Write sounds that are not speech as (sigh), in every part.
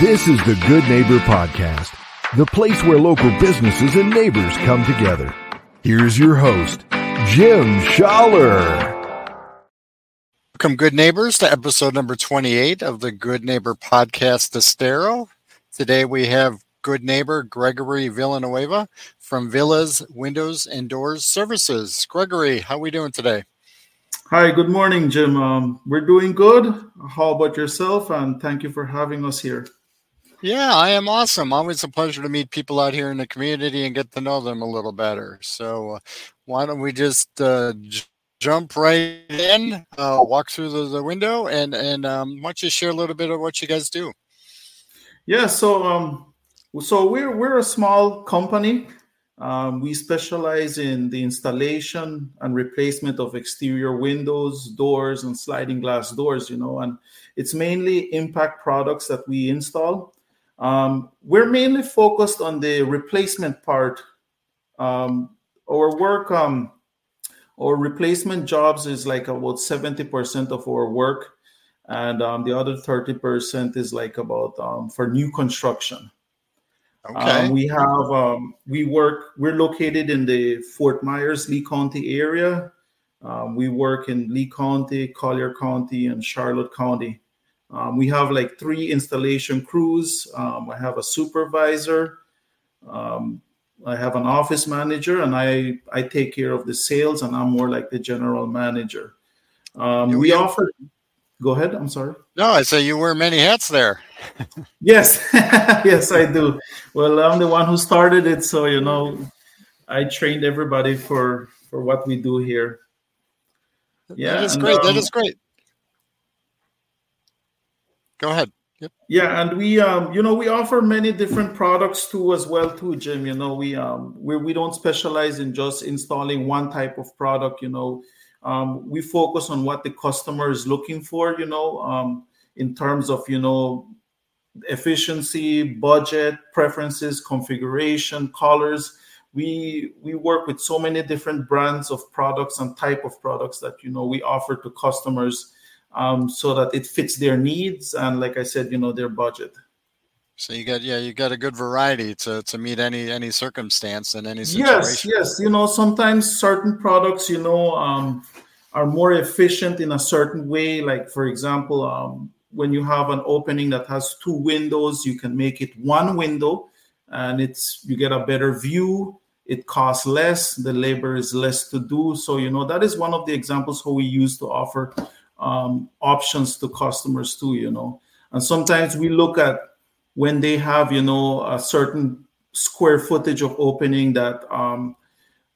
This is the Good Neighbor Podcast, the place where local businesses and neighbors come together. Here's your host, Jim Schaller. Welcome, good neighbors, to episode number 28 of the Good Neighbor Podcast Estero. Today we have good neighbor Gregori Villanueva from Villas Windows and Doors Services. Gregori, how are we doing today? Hi, good morning, Jim. Um, we're doing good. How about yourself? And thank you for having us here. Yeah, I am awesome. Always a pleasure to meet people out here in the community and get to know them a little better. So, uh, why don't we just uh, j- jump right in, uh, walk through the, the, window, and and um, why don't you share a little bit of what you guys do? Yeah, so um, so we're we're a small company. Um, we specialize in the installation and replacement of exterior windows, doors, and sliding glass doors. You know, and it's mainly impact products that we install. Um, we're mainly focused on the replacement part. Um, our work, um, our replacement jobs is like about seventy percent of our work, and um, the other thirty percent is like about um, for new construction. Okay. Um, we have um, we work. We're located in the Fort Myers, Lee County area. Um, we work in Lee County, Collier County, and Charlotte County. Um, we have like three installation crews. Um, I have a supervisor. Um, I have an office manager, and I I take care of the sales, and I'm more like the general manager. we offer. Go ahead. I'm sorry. No, I say you wear many hats there. (laughs) yes, (laughs) yes, I do. Well, I'm the one who started it, so you know, I trained everybody for for what we do here. Yeah, that is and, great. Um, that is great. Go ahead. Yep. Yeah, and we um, you know, we offer many different products too as well too, Jim. You know, we um we we don't specialize in just installing one type of product, you know. Um, we focus on what the customer is looking for, you know, um, in terms of, you know, efficiency, budget, preferences, configuration, colors. We we work with so many different brands of products and type of products that you know we offer to customers um, so that it fits their needs and like I said, you know, their budget. So you got yeah, you got a good variety to to meet any any circumstance and any situation. Yes, yes. You know, sometimes certain products, you know, um, are more efficient in a certain way. Like for example, um, when you have an opening that has two windows, you can make it one window, and it's you get a better view. It costs less. The labor is less to do. So you know that is one of the examples how we use to offer um, options to customers too. You know, and sometimes we look at when they have you know a certain square footage of opening that um,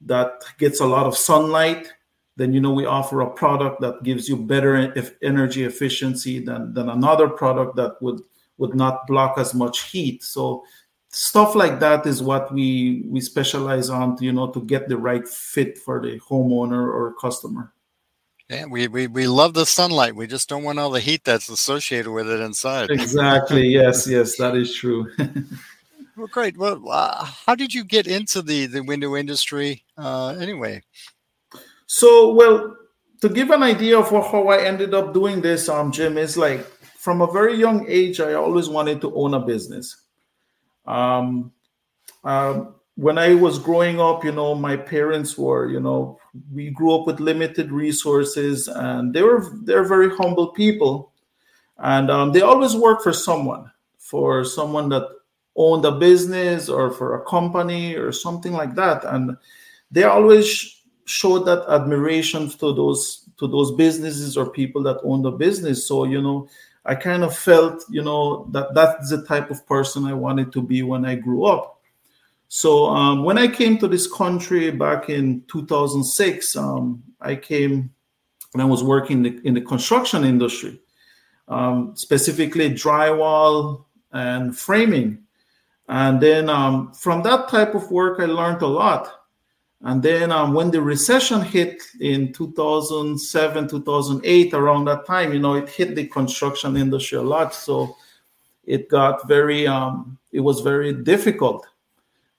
that gets a lot of sunlight then you know we offer a product that gives you better energy efficiency than, than another product that would would not block as much heat so stuff like that is what we we specialize on to, you know to get the right fit for the homeowner or customer yeah, we, we, we love the sunlight. We just don't want all the heat that's associated with it inside. Exactly. yes, yes, that is true. (laughs) well, great. Well, uh, how did you get into the, the window industry uh, anyway? So, well, to give an idea of how I ended up doing this, um, Jim, is like from a very young age, I always wanted to own a business. Um, um when I was growing up, you know, my parents were, you know, we grew up with limited resources, and they were they're very humble people, and um, they always work for someone, for someone that owned a business or for a company or something like that, and they always showed that admiration to those to those businesses or people that own the business. So you know, I kind of felt, you know, that that's the type of person I wanted to be when I grew up so um, when I came to this country back in 2006, um, I came and I was working in the, in the construction industry, um, specifically drywall and framing. And then um, from that type of work, I learned a lot. And then um, when the recession hit in 2007, 2008, around that time, you know, it hit the construction industry a lot. So it got very, um, it was very difficult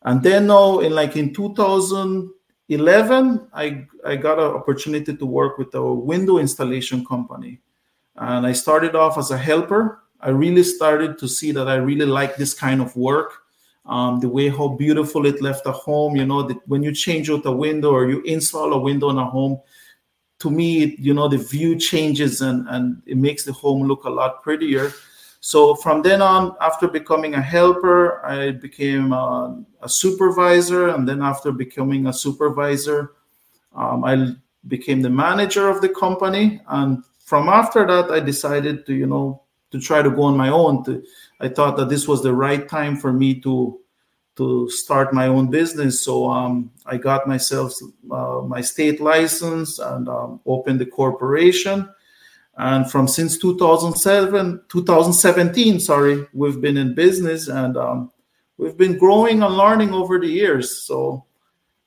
and then now in like in 2011, I, I got an opportunity to work with a window installation company. And I started off as a helper I really started to see that I really like this kind of work. Um, the way how beautiful it left a home, you know, that when you change out a window or you install a window in a home, to me, you know, the view changes and, and it makes the home look a lot prettier. So from then on, after becoming a helper, I became a, a supervisor. And then after becoming a supervisor, um, I became the manager of the company. And from after that, I decided to, you know, to try to go on my own. To, I thought that this was the right time for me to to start my own business. So um, I got myself uh, my state license and um, opened the corporation. And from since 2007, 2017, sorry, we've been in business and um, we've been growing and learning over the years. So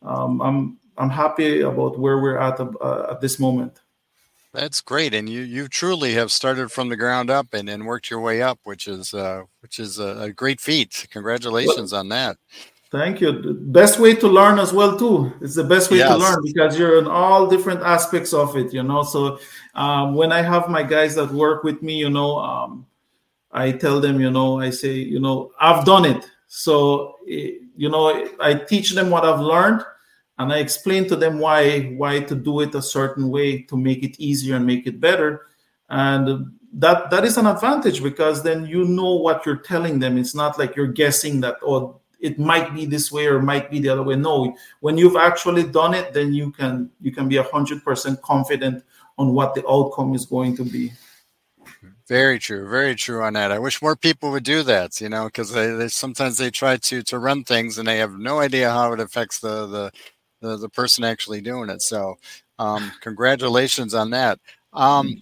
um, I'm I'm happy about where we're at uh, at this moment. That's great, and you you truly have started from the ground up and, and worked your way up, which is uh, which is a, a great feat. Congratulations well, on that. Thank you. The best way to learn as well too. It's the best way yes. to learn because you're in all different aspects of it. You know, so um, when I have my guys that work with me, you know, um, I tell them, you know, I say, you know, I've done it. So eh, you know, I teach them what I've learned and I explain to them why why to do it a certain way to make it easier and make it better. And that that is an advantage because then you know what you're telling them. It's not like you're guessing that oh it might be this way or might be the other way. No, when you've actually done it, then you can you can be hundred percent confident on what the outcome is going to be. Very true, very true on that. I wish more people would do that, you know, because they, they sometimes they try to to run things and they have no idea how it affects the the the, the person actually doing it. So, um, congratulations on that. Um,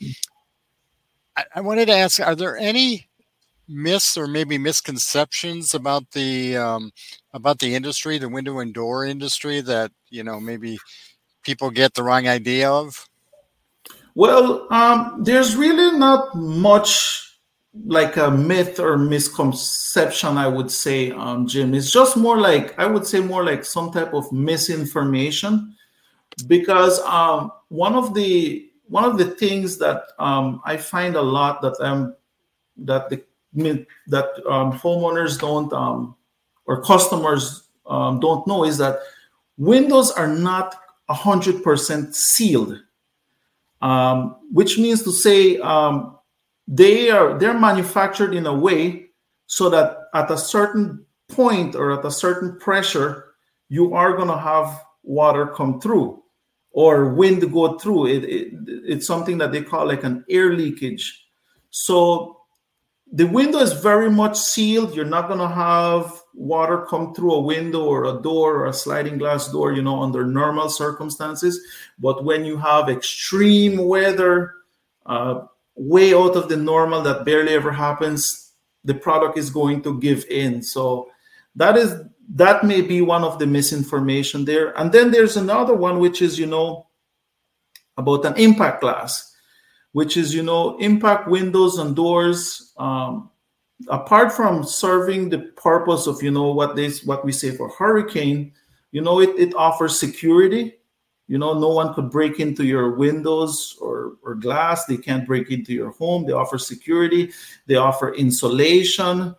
I, I, wanted to ask: Are there any myths or maybe misconceptions about the um, about the industry, the window and door industry, that you know maybe people get the wrong idea of? Well, um, there's really not much like a myth or misconception, I would say, um, Jim. It's just more like I would say more like some type of misinformation, because um, one of the one of the things that um, I find a lot that that the that um, homeowners don't um, or customers um, don't know is that windows are not hundred percent sealed, um, which means to say um, they are they're manufactured in a way so that at a certain point or at a certain pressure you are going to have water come through or wind go through. It, it, it's something that they call like an air leakage. So the window is very much sealed you're not going to have water come through a window or a door or a sliding glass door you know under normal circumstances but when you have extreme weather uh, way out of the normal that barely ever happens, the product is going to give in. So that is that may be one of the misinformation there. And then there's another one which is you know about an impact glass, which is you know impact windows and doors. Um, apart from serving the purpose of you know what this what we say for hurricane, you know it, it offers security you know, no one could break into your windows or, or glass. They can't break into your home. They offer security. They offer insulation.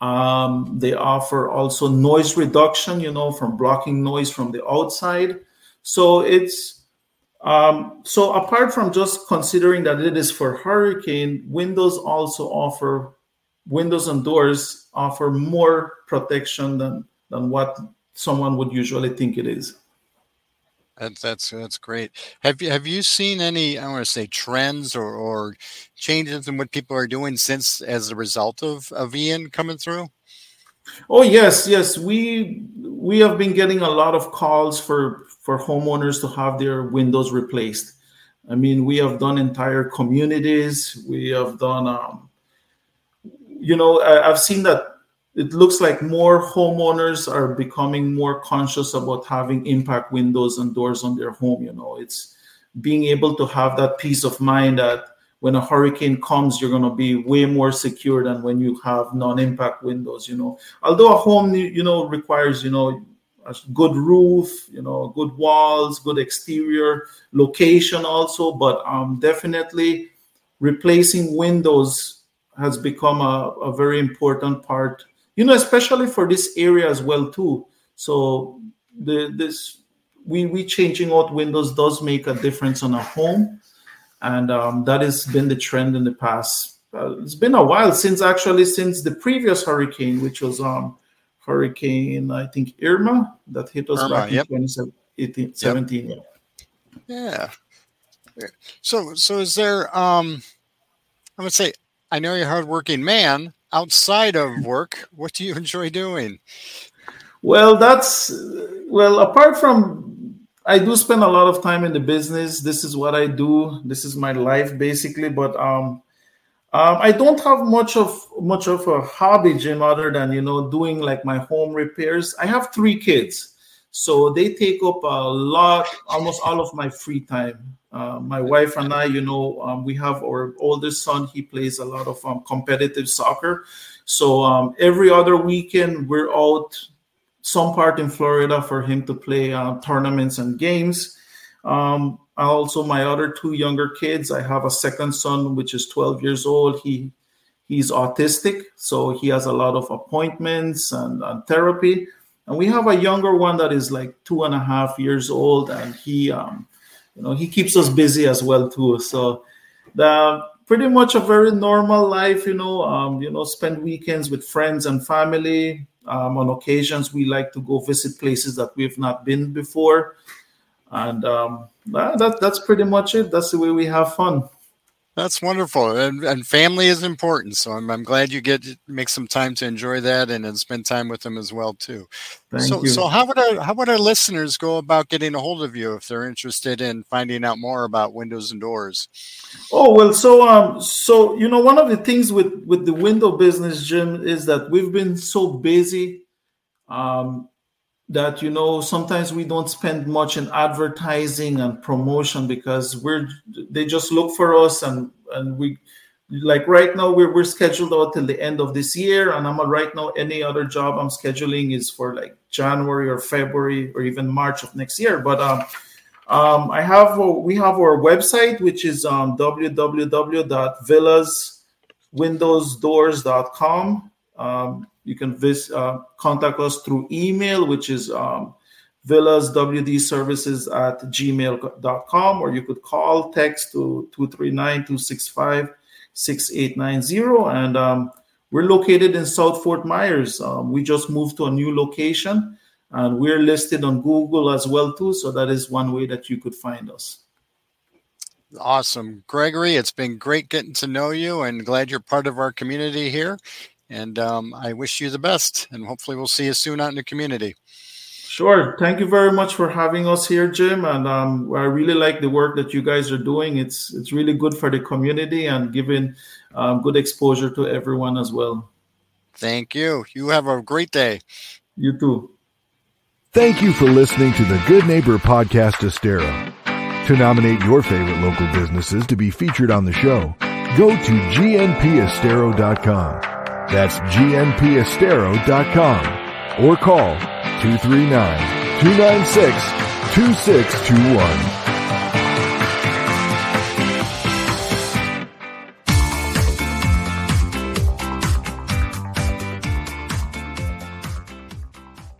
Um, they offer also noise reduction, you know, from blocking noise from the outside. So it's um, so apart from just considering that it is for hurricane, windows also offer windows and doors offer more protection than than what someone would usually think it is. That's that's that's great. Have you have you seen any I want to say trends or, or changes in what people are doing since as a result of, of Ian coming through? Oh yes, yes. We we have been getting a lot of calls for for homeowners to have their windows replaced. I mean, we have done entire communities. We have done, um, you know, I, I've seen that it looks like more homeowners are becoming more conscious about having impact windows and doors on their home you know it's being able to have that peace of mind that when a hurricane comes you're going to be way more secure than when you have non-impact windows you know although a home you know requires you know a good roof you know good walls good exterior location also but um definitely replacing windows has become a, a very important part, you know, especially for this area as well too. So the this we we changing out windows does make a difference on a home, and um, that has been the trend in the past. Uh, it's been a while since actually since the previous hurricane, which was um Hurricane I think Irma that hit us Irma, back yep. in 2017. Yep. Yeah. So so is there um I would say I know you're a hardworking man. Outside of (laughs) work, what do you enjoy doing? Well, that's well apart from I do spend a lot of time in the business. This is what I do. This is my life basically. But um, um, I don't have much of much of a hobby, Jim, other than you know doing like my home repairs. I have three kids, so they take up a lot, almost all of my free time. Uh, my wife and I, you know, um, we have our oldest son. He plays a lot of um, competitive soccer. So um, every other weekend, we're out some part in Florida for him to play uh, tournaments and games. Um, also, my other two younger kids, I have a second son, which is 12 years old. He he's autistic, so he has a lot of appointments and, and therapy. And we have a younger one that is like two and a half years old, and he um, you know he keeps us busy as well too so the pretty much a very normal life you know um, you know spend weekends with friends and family um, on occasions we like to go visit places that we've not been before and um, that, that's pretty much it that's the way we have fun That's wonderful, and, and family is important. So I'm, I'm glad you get to make some time to enjoy that and then spend time with them as well too. Thank so, you. so how would our how would our listeners go about getting a hold of you if they're interested in finding out more about windows and doors? Oh well, so um, so you know, one of the things with with the window business, Jim, is that we've been so busy, um, that you know sometimes we don't spend much in advertising and promotion because we're they just look for us and and we like right now we're we're scheduled out till the end of this year, and I'm right now any other job I'm scheduling is for like January or February or even March of next year, but um. Um, I have we have our website which is um, www.villaswindowsdoors.com. Um, you can visit, uh, contact us through email, which is um, villaswdservices at gmail.com, or you could call, text to 239-265-6890. And um, we're located in South Fort Myers. Um, we just moved to a new location and we're listed on Google as well too. So that is one way that you could find us. Awesome, Gregori. It's been great getting to know you, and glad you're part of our community here. And um, I wish you the best, and hopefully we'll see you soon out in the community. Sure. Thank you very much for having us here, Jim. And um, I really like the work that you guys are doing. It's it's really good for the community and giving um, good exposure to everyone as well. Thank you. You have a great day. You too. Thank you for listening to the Good Neighbor Podcast Estero. To nominate your favorite local businesses to be featured on the show, go to gnpestero.com. That's gnpestero.com or call 239 296 2621.